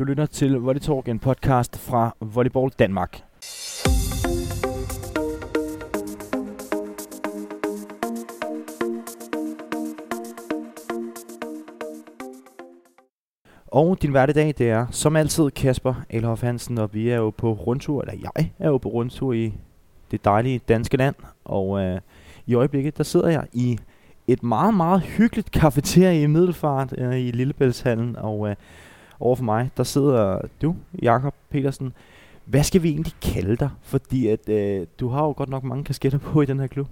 Du lytter til Volley Talk, en podcast fra Volleyball Danmark. Og din hverdag, det er som altid Kasper Elhoff Hansen, og vi er jo på rundtur, eller jeg er jo på rundtur i det dejlige danske land. Og øh, i øjeblikket, der sidder jeg i et meget, meget hyggeligt kafeterie i Middelfart øh, i Lillebæltshallen. Og øh, over for mig, der sidder du, Jakob Petersen. Hvad skal vi egentlig kalde dig? Fordi at, øh, du har jo godt nok mange kasketter på i den her klub.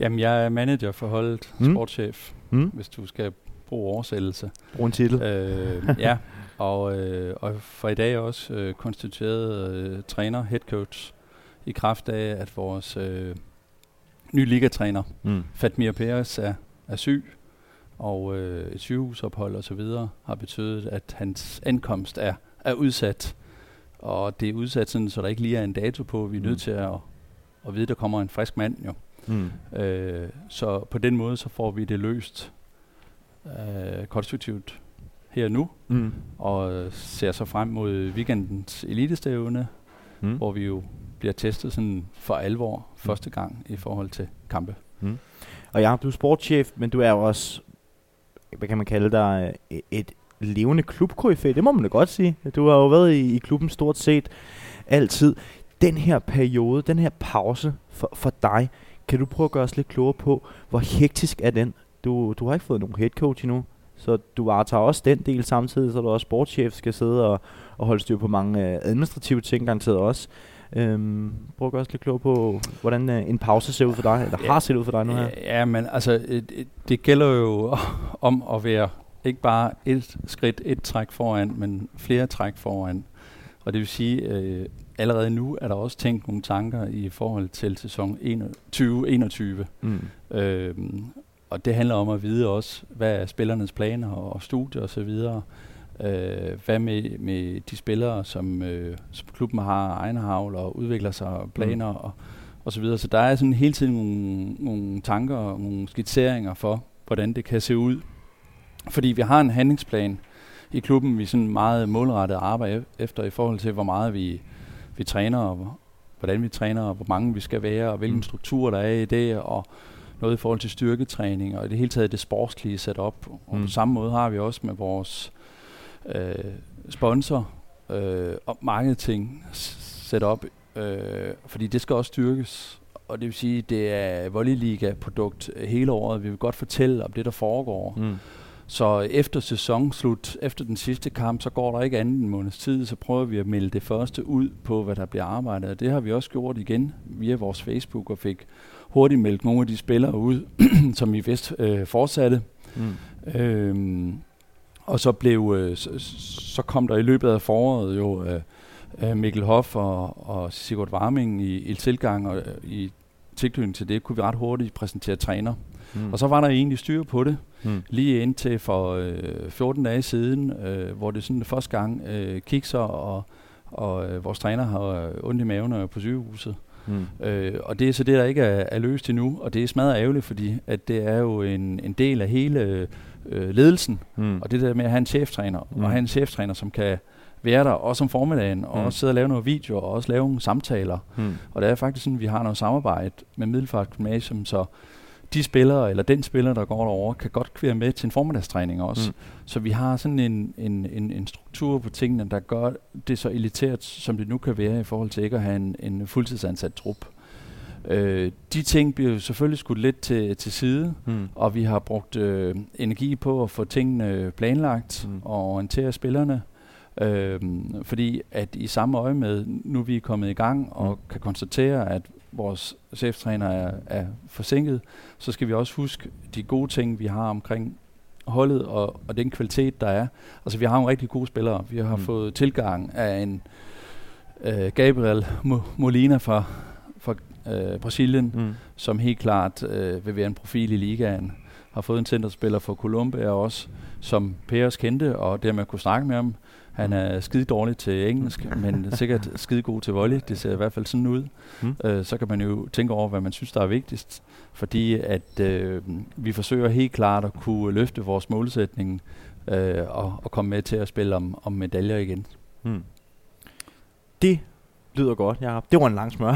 Jamen, jeg er manager for holdet, mm. sportschef, mm. hvis du skal bruge oversættelse. Brug en titel. Øh, ja, og, øh, og for i dag også øh, konstitueret øh, træner, head coach, i kraft af, at vores øh, nye ligatræner, mm. Fatmir Peres, er, er syg, og øh, et sygehusophold osv. har betydet, at hans ankomst er, er udsat. Og det er udsat sådan, så der ikke lige er en dato på. Vi er mm. nødt til at, at vide, at der kommer en frisk mand jo. Mm. Øh, så på den måde, så får vi det løst øh, konstruktivt her nu, mm. og ser så frem mod weekendens elitestævne, mm. hvor vi jo bliver testet sådan for alvor mm. første gang i forhold til kampe. Mm. Og ja, du er sportschef, men du er jo også, hvad kan man kalde dig, øh, et levende klubkoryfæ, det må man da godt sige. Du har jo været i, i klubben stort set altid. Den her periode, den her pause for, for dig, kan du prøve at gøre os lidt klogere på, hvor hektisk er den? Du, du har ikke fået nogen head coach endnu, så du varetager også den del samtidig, så du også sportschef skal sidde og, og holde styr på mange øh, administrative ting, garanteret også. Øhm, prøv at gøre os lidt klog på, hvordan øh, en pause ser ud for dig, eller ja, har set ud for dig nu her. Ja, men altså, det, det gælder jo om at være ikke bare et skridt, et træk foran, men flere træk foran. Og det vil sige, øh, allerede nu er der også tænkt nogle tanker i forhold til sæson 2021. Mm. Øhm, og det handler om at vide også, hvad er spillernes planer og studier osv., Øh, hvad med, med de spillere, som, øh, som klubben har egen havl og udvikler sig planer mm. og, og så videre. Så der er sådan hele tiden nogle, nogle tanker og nogle skitseringer for, hvordan det kan se ud. Fordi vi har en handlingsplan i klubben, vi sådan meget målrettet arbejder efter i forhold til, hvor meget vi, vi træner, og hvordan vi træner, og hvor mange vi skal være, og hvilken mm. struktur der er i det, og noget i forhold til styrketræning, og i det hele taget det sportslige setup. Og mm. på samme måde har vi også med vores øh, sponsor øh, og marketing setup, øh, fordi det skal også styrkes. Og det vil sige, det er Volleyliga-produkt hele året. Vi vil godt fortælle om det, der foregår. Mm. Så efter sæsonslut, efter den sidste kamp, så går der ikke andet en måneds tid, så prøver vi at melde det første ud på, hvad der bliver arbejdet. Og det har vi også gjort igen via vores Facebook, og fik hurtigt meldt nogle af de spillere ud, som vi vidste øh, fortsatte. Mm. Øhm, og så blev øh, så, så kom der i løbet af foråret jo øh, øh Mikkel Hoff og, og Sigurd Warming i, i tilgang, og i tilknytning til det kunne vi ret hurtigt præsentere træner. Mm. Og så var der egentlig styr på det, mm. lige indtil for øh, 14 dage siden, øh, hvor det sådan første gang øh, kikser, og, og øh, vores træner har ondt i maven på sygehuset. Mm. Øh, og det er så det, der ikke er, er løst endnu, og det er smadret ærgerligt, fordi at det er jo en, en del af hele øh, ledelsen, mm. og det der med at have en cheftræner, mm. og have en cheftræner, som kan være der også om formiddagen, mm. og også sidde og lave noget video, og også lave nogle samtaler. Mm. Og det er faktisk sådan, at vi har noget samarbejde med Middelfart Gymnasium, så de spillere, eller den spiller, der går derover, kan godt kvære med til en formiddagstræning også. Mm. Så vi har sådan en, en, en, en struktur på tingene, der gør det så elitært, som det nu kan være i forhold til ikke at have en, en fuldtidsansat trup. Øh, de ting bliver selvfølgelig skudt lidt til, til side, mm. og vi har brugt øh, energi på at få tingene planlagt mm. og orientere spillerne. Øh, fordi at i samme øje med, nu vi er kommet i gang og mm. kan konstatere, at vores cheftræner er, er forsinket, så skal vi også huske de gode ting, vi har omkring holdet og, og den kvalitet, der er. Altså vi har nogle rigtig gode spillere. Vi har mm. fået tilgang af en øh, Gabriel Molina fra øh, Brasilien, mm. som helt klart øh, vil være en profil i ligaen. Har fået en centerspiller fra Colombia også, som Peres kendte, og dermed kunne snakke med ham. Han er skide dårlig til engelsk, men sikkert skide god til volley. Det ser i hvert fald sådan ud. Mm. Øh, så kan man jo tænke over, hvad man synes, der er vigtigst. Fordi at øh, vi forsøger helt klart at kunne løfte vores målsætning øh, og, og komme med til at spille om, om medaljer igen. Hmm. Det lyder godt, Jacob. Det var en lang smør.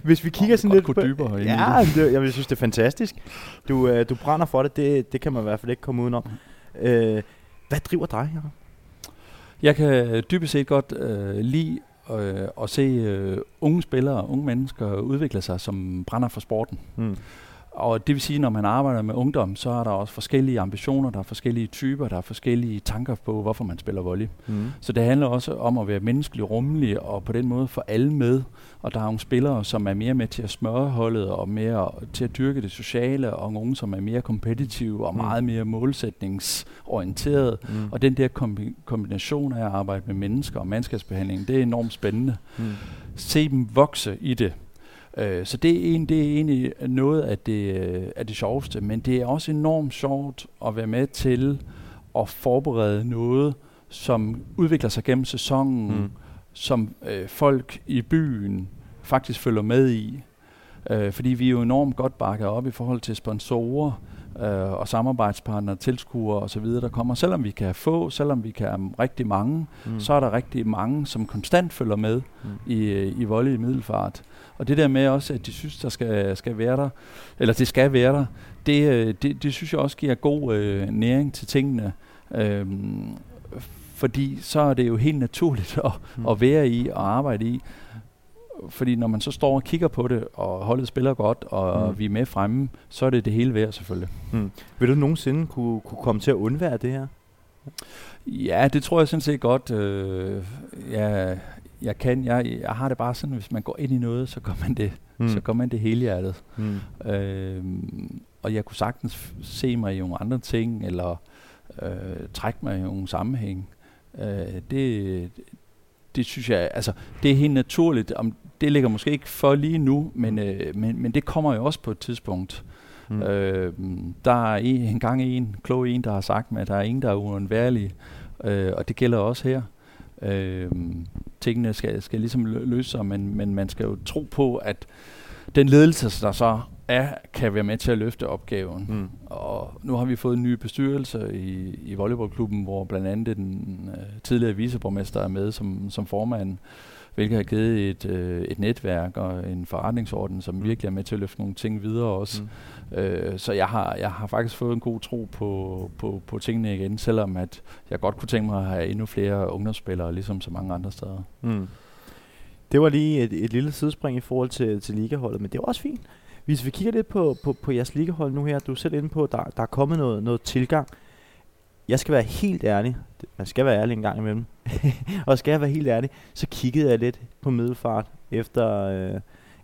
Hvis vi kigger Åh, sådan lidt gå dybere Ja, det, jeg synes, det er fantastisk. Du, øh, du brænder for det. det. Det kan man i hvert fald ikke komme udenom. Øh, hvad driver dig, Jacob? Jeg kan dybest set godt øh, lide øh, at se øh, unge spillere, unge mennesker udvikle sig, som brænder for sporten. Hmm. Og det vil sige, når man arbejder med ungdom, så er der også forskellige ambitioner, der er forskellige typer, der er forskellige tanker på, hvorfor man spiller volley. Hmm. Så det handler også om at være menneskelig rummelig og på den måde få alle med. Og der er nogle spillere, som er mere med til at smøre holdet og mere til at dyrke det sociale, og nogle, som er mere kompetitive og Mm. meget mere målsætningsorienterede. Mm. Og den der kombi- kombination af at arbejde med mennesker og mandskabsbehandling, det er enormt spændende. Mm. Se dem vokse i det. Øh, Så det er, en, det er egentlig noget af det, øh, af det sjoveste, men det er også enormt sjovt at være med til at forberede noget, som udvikler sig gennem sæsonen, mm. som øh, folk i byen faktisk følger med i. Øh, fordi vi er jo enormt godt bakket op i forhold til sponsorer øh, og samarbejdspartnere, tilskuere osv., der kommer. Selvom vi kan have få, selvom vi kan have rigtig mange, Mm. så er der rigtig mange, som konstant følger med Mm. i, i volley i middelfart. Og det der med også, at de synes, der skal, skal være der, eller det skal være der, det, øh, det, det synes jeg også giver god øh, næring til tingene. Øhm, fordi så er det jo helt naturligt at, mm. at være i og arbejde i. Fordi når man så står og kigger på det, og holdet spiller godt, og Mm. vi er med fremme, så er det det hele værd selvfølgelig. Mm. Vil du nogensinde kunne, kunne komme til at undvære det her? Ja, det tror jeg sådan set godt. Øh, jeg, jeg kan. Jeg, jeg har det bare sådan, hvis man går ind i noget, så gør man det, mm. så gør man det hele hjertet. Mm. Øh, og jeg kunne sagtens se mig i nogle andre ting, eller øh, trække mig i nogle sammenhæng. Øh, det, det synes jeg, altså, det er helt naturligt. Om, det ligger måske ikke for lige nu, men, øh, men, men det kommer jo også på et tidspunkt. Mm. Mm. Øh, der er en, engang en klog en, der har sagt at der er ingen, der er uundværlig, øh, og det gælder også her. Øh, tingene skal, skal ligesom lø- løse sig, men, men man skal jo tro på, at den ledelse, der så er, kan være med til at løfte opgaven. Mm. Og nu har vi fået en ny bestyrelse i, i volleyballklubben, hvor blandt andet den øh, tidligere viceborgmester er med som, som formand, hvilket har givet et, øh, et netværk og en forretningsorden, som Mm. virkelig er med til at løfte nogle ting videre også. Mm. Øh, så jeg har, jeg har faktisk fået en god tro på, på, på tingene igen, selvom at jeg godt kunne tænke mig at have endnu flere ungdomsspillere, ligesom så mange andre steder. Mm. Det var lige et, et lille sidespring i forhold til, til ligaholdet, men det var også fint. Hvis vi kigger lidt på, på, på jeres ligahold nu her, du er selv inde på, at der, der er kommet noget, noget tilgang. Jeg skal være helt ærlig. Man skal være ærlig en gang imellem. og skal jeg være helt ærlig, så kiggede jeg lidt på middelfart efter, øh,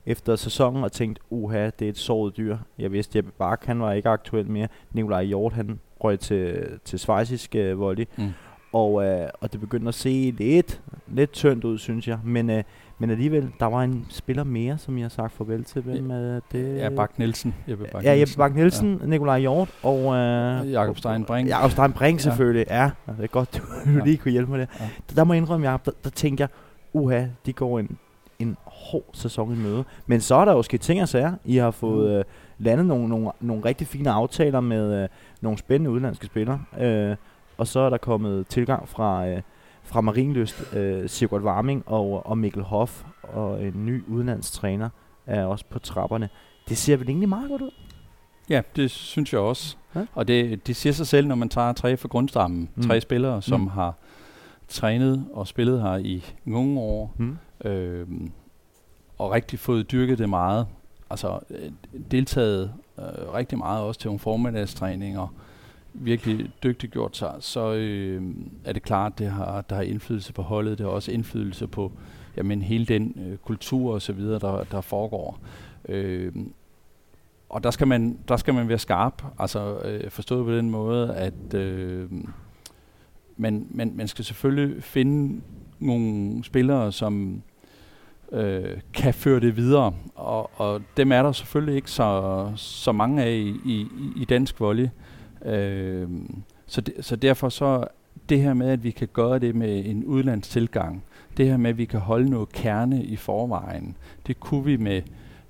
efter sæsonen og tænkte, uha, det er et såret dyr. Jeg vidste, Jeppe Bark, han var ikke aktuel mere. Nikolaj Hjort, han røg til, til svejsisk øh, volley. Mm. Og, øh, og det begyndte at se lidt, lidt tyndt ud, synes jeg. Men, øh, men alligevel, der var en spiller mere, som jeg har sagt farvel til. Hvem er det? Ja, Bak Nielsen. Jeppe Bak Ja, Jeppe Bak Nielsen, ja. Nikolaj Hjort og... Øh, Jakob Stein Brink. Jakob Stein Brink selvfølgelig, ja. ja. Det er godt, du, du Ja. lige kunne hjælpe mig der. Ja. Der, der må jeg indrømme, Jacob, der, der tænker jeg, uha, de går en, en hård sæson i møde. Men så er der jo sket ting og sager. I har fået Mm. øh, landet nogle, nogle, nogle rigtig fine aftaler med øh, nogle spændende udenlandske spillere. Øh, og så er der kommet tilgang fra, øh, fra Marienlyst, øh, Sigurd Warming og, og Mikkel Hoff, og en ny udenlandsk træner er også på trapperne. Det ser vel egentlig meget godt ud? Ja, det synes jeg også. Ja. Og det, det siger sig selv, når man tager tre fra grundstammen. Mm. Mm. Tre spillere, som Mm. mm. har trænet og spillet her i nogle år. Hmm? øh, og rigtig fået dyrket det meget. Altså øh, deltaget øh, rigtig meget også til nogle formiddagstræninger, virkelig dygtigt gjort sig, så øh, er det klart, det har, der har indflydelse på holdet, det har også indflydelse på jamen, hele den øh, kultur og så videre, der, der foregår. Øh, og der skal man, der skal man være skarp, altså øh, forstået på den måde, at øh, man, man, man skal selvfølgelig finde nogle spillere, som øh, kan føre det videre. Og, og dem er der selvfølgelig ikke så, så mange af i, i, i dansk volley. Øh, så, de, så derfor så det her med, at vi kan gøre det med en udlands tilgang, det her med, at vi kan holde noget kerne i forvejen, det kunne vi med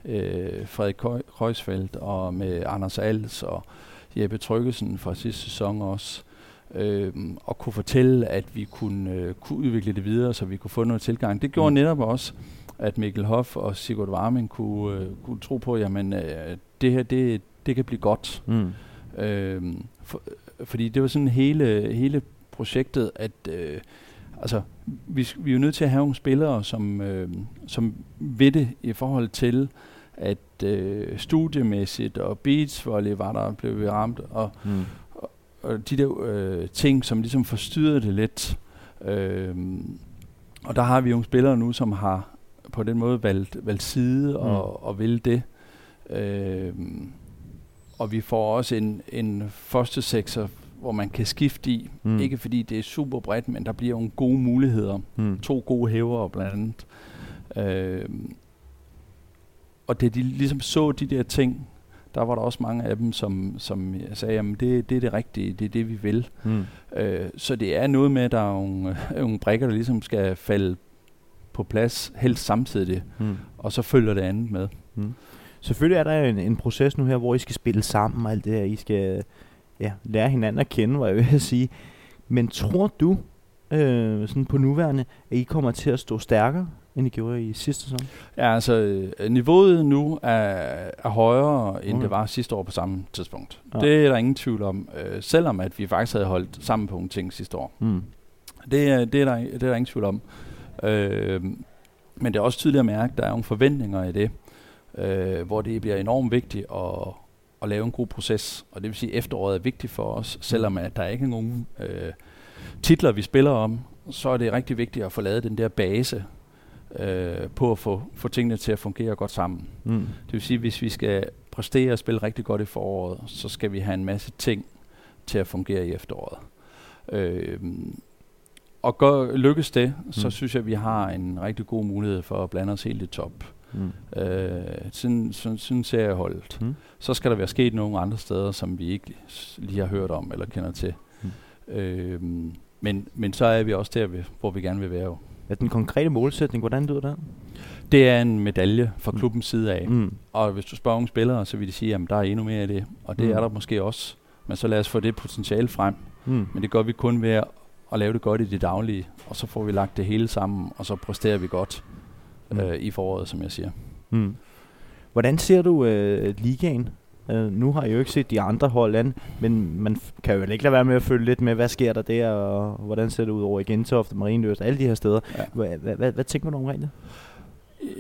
øh, Frederik Kreuzfeldt og med Anders Als og Jeppe Tryggesen fra sidste sæson også. øh, og kunne fortælle, at vi kunne, øh, kunne udvikle det videre, så vi kunne få noget tilgang. Det gjorde mm. netop også, at Mikkel Hoff og Sigurd Warming kunne, øh, kunne tro på, jamen øh, det her, det, det kan blive godt. Mm. Øh, for, fordi det var sådan hele, hele projektet, at øh, altså, vi, vi er jo nødt til at have nogle spillere, som, øh, som ved det i forhold til, at øh, studiemæssigt og beachvolley var der blev ramt, og, mm. og, og de der øh, ting, som ligesom forstyrrede det lidt. Øh, og der har vi nogle spillere nu, som har på den måde valgt, valgt side mm. og, og vil det. Øh, og vi får også en, en første sekser hvor man kan skifte i. Mm. Ikke fordi det er super bredt, men der bliver nogle gode muligheder. Mm. To gode hæver blandt andet. Øh, og det de ligesom så de der ting, der var der også mange af dem, som, som sagde, jamen det, det er det rigtige, det er det, vi vil. Mm. Øh, så det er noget med, at der er nogle, nogle brikker, der ligesom skal falde på plads, helst samtidig, mm. og så følger det andet med. Mm. Selvfølgelig er der en, en proces nu her, hvor I skal spille sammen og alt det her. I skal ja, lære hinanden at kende, var jeg at sige. Men tror du, øh, sådan på nuværende, at I kommer til at stå stærkere, end I gjorde i sidste sæson? Ja, altså øh, niveauet nu er, er højere, end okay. det var sidste år på samme tidspunkt. Ja. Det er der ingen tvivl om, øh, selvom at vi faktisk havde holdt sammen på nogle ting sidste år. Mm. Det, det, er der, det er der ingen tvivl om. Øh, men det er også tydeligt at mærke, at der er nogle forventninger i det, øh, hvor det bliver enormt vigtigt at, at lave en god proces. Og det vil sige, at efteråret er vigtigt for os, selvom at der ikke er nogen øh, titler, vi spiller om, så er det rigtig vigtigt at få lavet den der base øh, på at få, få tingene til at fungere godt sammen. Mm. Det vil sige, at hvis vi skal præstere og spille rigtig godt i foråret, så skal vi have en masse ting til at fungere i efteråret. Øh, og gør, lykkes det, mm. så synes jeg, at vi har en rigtig god mulighed for at blande os helt i top. Mm. Øh, sådan, sådan, sådan ser jeg holdet. Mm. Så skal der være sket nogle andre steder, som vi ikke lige har hørt om eller kender til. Mm. Øh, men, men så er vi også der, hvor vi gerne vil være. Ja, den konkrete målsætning, hvordan lyder det? Det er en medalje fra mm. klubbens side af. Mm. Og hvis du spørger unge spillere, så vil de sige, at der er endnu mere af det. Og det mm. er der måske også. Men så lad os få det potentiale frem. Mm. Men det gør vi kun ved at lave det godt i det daglige. Og så får vi lagt det hele sammen, og så præsterer vi godt mm. øh, i foråret, som jeg siger. Mm. Hvordan ser du øh, ligaen? Uh, nu har jeg jo ikke set de andre hold an, men man kan jo ikke lade være med at følge lidt med, hvad sker der der, og hvordan ser det ud over i Gentofte, Marienløst, alle de her steder. Ja. Hvad tænker du omkring det?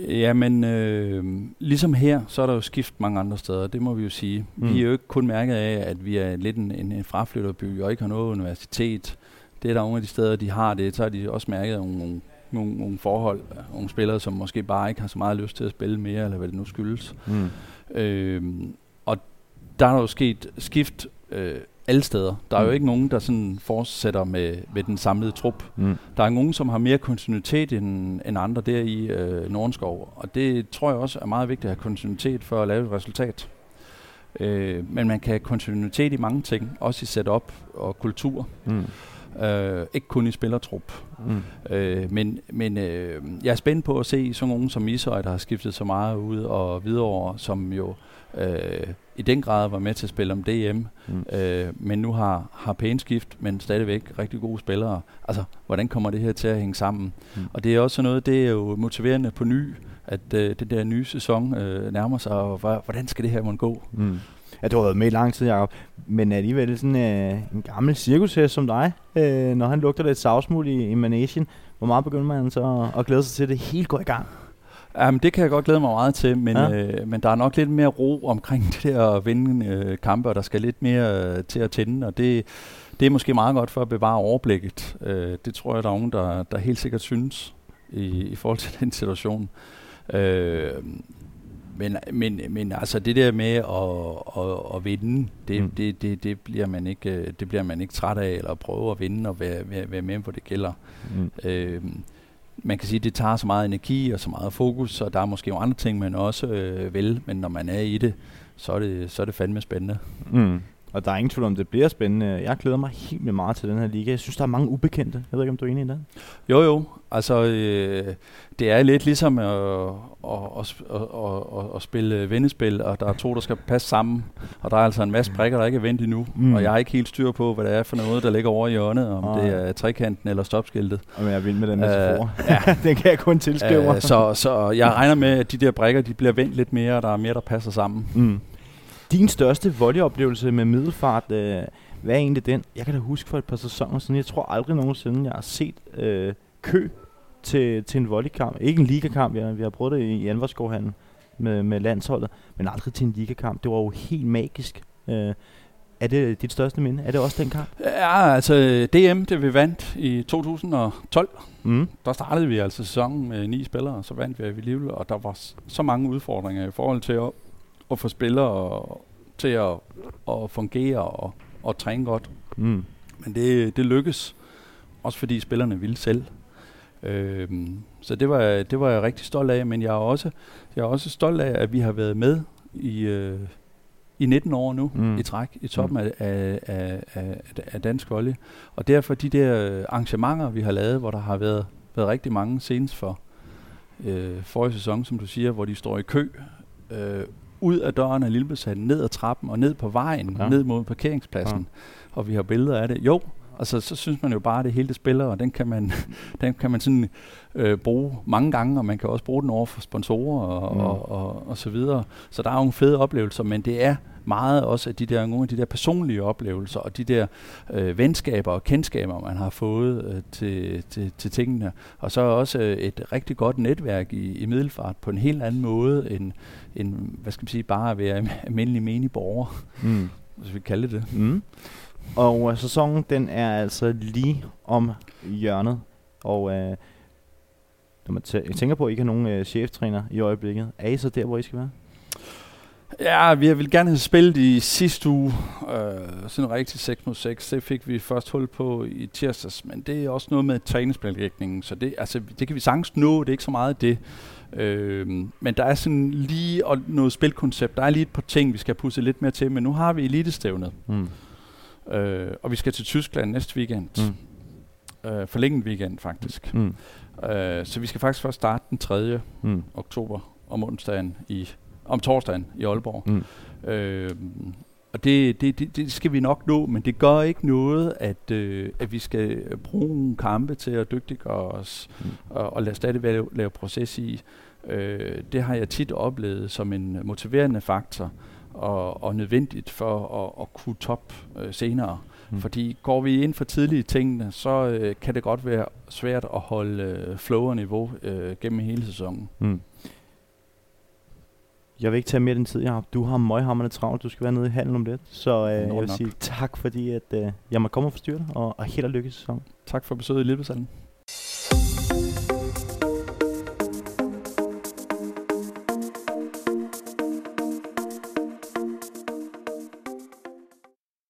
Jamen, øh, ligesom her, så er der jo skift mange andre steder, det må vi jo sige. Mm. Vi er jo ikke kun mærket af, at vi er lidt en, en, en fraflytterby og ikke har noget universitet. Det er der nogle af de steder, de har det, så har de også mærket nogle, nogle nogle, nogle forhold, nogle spillere, som måske bare ikke har så meget lyst til at spille mere, eller hvad det nu skyldes. Mm. Øh, og der er jo sket skift øh, alle steder. Der er mm. jo ikke nogen, der sådan fortsætter med, med den samlede trup. Mm. Der er nogen, som har mere kontinuitet end, end andre der i øh, Nordenskov, og det tror jeg også er meget vigtigt at have kontinuitet for at lave et resultat. Øh, men man kan have kontinuitet i mange ting, også i setup og kultur. Mm. Øh, ikke kun i spillertrup. Mm. Øh, men men øh, jeg er spændt på at se sådan nogen som Ishøj, der har skiftet så meget ud, og videre, som jo øh, i den grad var med til at spille om DM, mm. øh, men nu har, har pænt skift, men stadigvæk rigtig gode spillere. Altså, hvordan kommer det her til at hænge sammen? Mm. Og det er også noget, det er jo motiverende på ny, at øh, den der nye sæson øh, nærmer sig, og hvordan skal det her måtte gå? Mm. Ja, du har været med i lang tid, Jacob. Men alligevel sådan øh, en gammel cirkushest som dig, øh, når han lugter lidt savsmuld i, i managen, hvor meget begynder man så at, at glæde sig til, at det helt går i gang? Jamen, det kan jeg godt glæde mig meget til, men, ja. øh, men der er nok lidt mere ro omkring det der at vinde øh, kampe, og der skal lidt mere øh, til at tænde, og det, det er måske meget godt for at bevare overblikket. Øh, det tror jeg, der er nogen, der, der helt sikkert synes i, i forhold til den situation. Øh, men, men, men altså det der med at, at, at vinde, det, mm. det, det, det, bliver man ikke, øh, det bliver man ikke træt af, eller prøve at vinde og være, være, være med, hvor det gælder. Mm. Øh, man kan sige, at det tager så meget energi og så meget fokus, og der er måske jo andre ting, man også øh, vil, men når man er i det, så er det, så er det fandme spændende. Mm. Og der er ingen tvivl om, det bliver spændende. Jeg glæder mig helt vildt meget til den her liga. Jeg synes, der er mange ubekendte. Jeg ved ikke, om du er enig i det? Jo, jo. Altså, øh, det er lidt ligesom at, at, at, at, at, spille vendespil, og der er to, der skal passe sammen. Og der er altså en masse prikker, der ikke er vendt endnu. Mm. Og jeg har ikke helt styr på, hvad det er for noget, der ligger over i hjørnet. Om oh. det er trekanten eller stopskiltet. Og jeg er vild med den metafor. Uh, ja. den kan jeg kun tilskrive. Uh, så, så jeg regner med, at de der brækker, de bliver vendt lidt mere, og der er mere, der passer sammen. Mm. Din største voldeoplevelse med middelfart, øh, hvad er egentlig den? Jeg kan da huske for et par sæsoner siden, jeg tror aldrig nogensinde, jeg har set øh, kø til, til en volleykamp. Ikke en ligakamp, vi har, vi har prøvet det i Anvarskovhallen med, med landsholdet, men aldrig til en ligakamp. Det var jo helt magisk. Øh, er det dit største minde? Er det også den kamp? Ja, altså DM, det vi vandt i 2012. Mm. Der startede vi altså sæsonen med ni spillere, og så vandt vi alligevel, og der var så mange udfordringer i forhold til at få spillere til at, at fungere og, og træne godt. Mm. Men det, det lykkes, også fordi spillerne ville selv. Øhm, så det var, det var jeg rigtig stolt af, men jeg er også, jeg er også stolt af, at vi har været med i, øh, i 19 år nu mm. i træk i toppen mm. af, af, af, af dansk volley. Og derfor de der arrangementer, vi har lavet, hvor der har været, været rigtig mange senest for øh, forrige sæson, som du siger, hvor de står i kø øh, ud af døren af Lillebesand, ned ad trappen og ned på vejen, ja. ned mod parkeringspladsen. Ja. Og vi har billeder af det. Jo, Altså, så synes man jo bare, at det hele det spiller, og den kan man, den kan man sådan øh, bruge mange gange, og man kan også bruge den over for sponsorer og, mm. og, og, og så videre. Så der er jo nogle fede oplevelser, men det er meget også af de der, nogle af de der personlige oplevelser, og de der øh, venskaber og kendskaber, man har fået øh, til, til, til tingene. Og så også øh, et rigtig godt netværk i, i middelfart på en helt anden måde, end, end hvad skal man sige, bare at være almindelig menig borger, mm. hvis vi kalder det. Mm. Og uh, sæsonen, den er altså lige om hjørnet. Og uh, når man jeg tænker på, at I ikke har nogen uh, cheftræner i øjeblikket, er I så der, hvor I skal være? Ja, vi vil gerne have spillet i sidste uge, øh, sådan rigtig 6 mod 6. Det fik vi først hul på i tirsdags, men det er også noget med træningsplanlægningen, så det, altså, det kan vi sagtens nå, det er ikke så meget det. Øh, men der er sådan lige og noget spilkoncept, der er lige et par ting, vi skal pusse lidt mere til, men nu har vi elitestævnet. Mm. Øh, og vi skal til Tyskland næste weekend. Mm. Øh, forlænget weekend faktisk. Mm. Øh, så vi skal faktisk først starte den 3. Mm. oktober om onsdagen i om torsdagen i Aalborg. Mm. Øh, og det, det, det, det skal vi nok nå, men det gør ikke noget, at, øh, at vi skal bruge nogle kampe til at dygtiggøre os mm. og, og lade stadig lave, lave proces i. Øh, det har jeg tit oplevet som en motiverende faktor og, og nødvendigt for at, at kunne top øh, senere. Mm. Fordi går vi ind for tidlige tingene, så øh, kan det godt være svært at holde øh, flow og niveau øh, gennem hele sæsonen. Mm. Jeg vil ikke tage mere den tid, jeg har. Du har møghammerne travlt. Du skal være nede i handel om det. Så øh, jeg vil nok. sige tak, fordi at, øh, jeg må komme og forstyrre dig, og, og held og lykke i sæsonen. Tak for besøget i Lillebesanden.